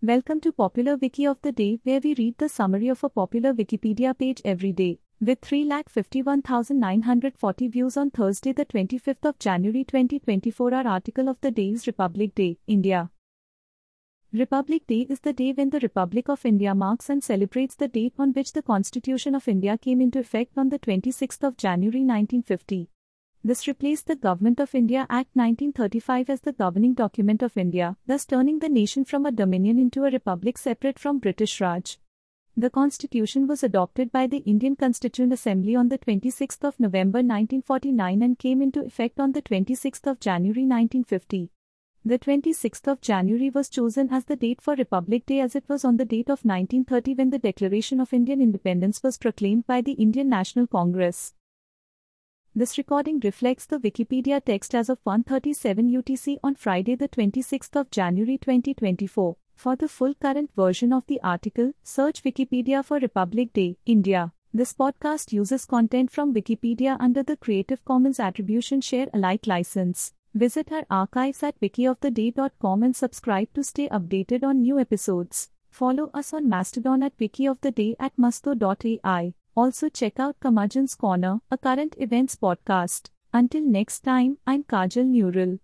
Welcome to Popular Wiki of the Day, where we read the summary of a popular Wikipedia page every day. With 3,51,940 views on Thursday, the 25th of January 2024, our article of the day is Republic Day, India. Republic Day is the day when the Republic of India marks and celebrates the date on which the Constitution of India came into effect on the 26th of January 1950. This replaced the Government of India Act 1935 as the governing document of India, thus turning the nation from a dominion into a republic separate from British Raj. The constitution was adopted by the Indian Constituent Assembly on the 26th of November 1949 and came into effect on the 26th of January 1950. The 26th of January was chosen as the date for Republic Day as it was on the date of 1930 when the Declaration of Indian Independence was proclaimed by the Indian National Congress. This recording reflects the Wikipedia text as of 1:37 UTC on Friday the 26th of January 2024. For the full current version of the article, search Wikipedia for Republic Day, India. This podcast uses content from Wikipedia under the Creative Commons Attribution Share Alike license. Visit our archives at wikioftheday.com and subscribe to stay updated on new episodes. Follow us on Mastodon at wikioftheday at masto.ai. Also check out Curmudgeon's Corner, a current events podcast. Until next time, I'm Kajal Neural.